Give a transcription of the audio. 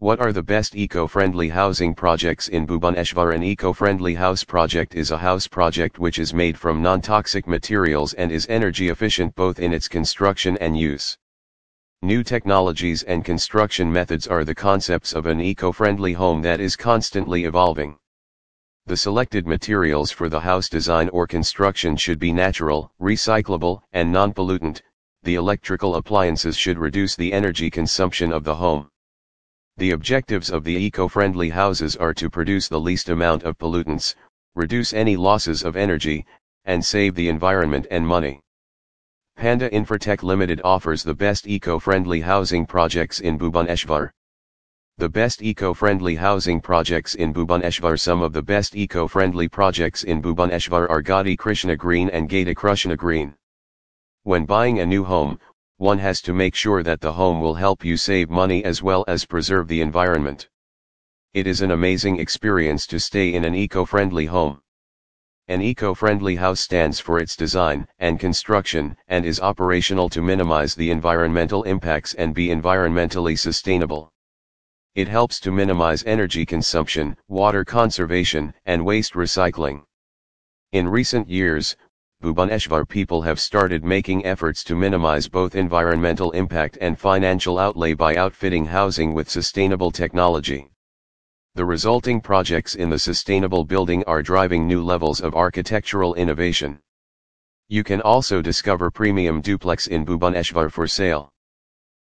What are the best eco-friendly housing projects in Bhubaneswar? An eco-friendly house project is a house project which is made from non-toxic materials and is energy efficient both in its construction and use. New technologies and construction methods are the concepts of an eco-friendly home that is constantly evolving. The selected materials for the house design or construction should be natural, recyclable, and non-pollutant. The electrical appliances should reduce the energy consumption of the home. The objectives of the eco-friendly houses are to produce the least amount of pollutants, reduce any losses of energy, and save the environment and money. Panda Infratech Limited offers the best eco-friendly housing projects in Bhubaneswar. The best eco-friendly housing projects in Bhubaneswar Some of the best eco-friendly projects in Bhubaneswar are Gadi Krishna Green and Gada Krishna Green. When buying a new home, one has to make sure that the home will help you save money as well as preserve the environment. It is an amazing experience to stay in an eco-friendly home. An eco-friendly house stands for its design and construction and is operational to minimize the environmental impacts and be environmentally sustainable. It helps to minimize energy consumption, water conservation, and waste recycling. In recent years, Bhubaneswar people have started making efforts to minimize both environmental impact and financial outlay by outfitting housing with sustainable technology. The resulting projects in the sustainable building are driving new levels of architectural innovation. You can also discover premium duplex in Bhubaneswar for sale.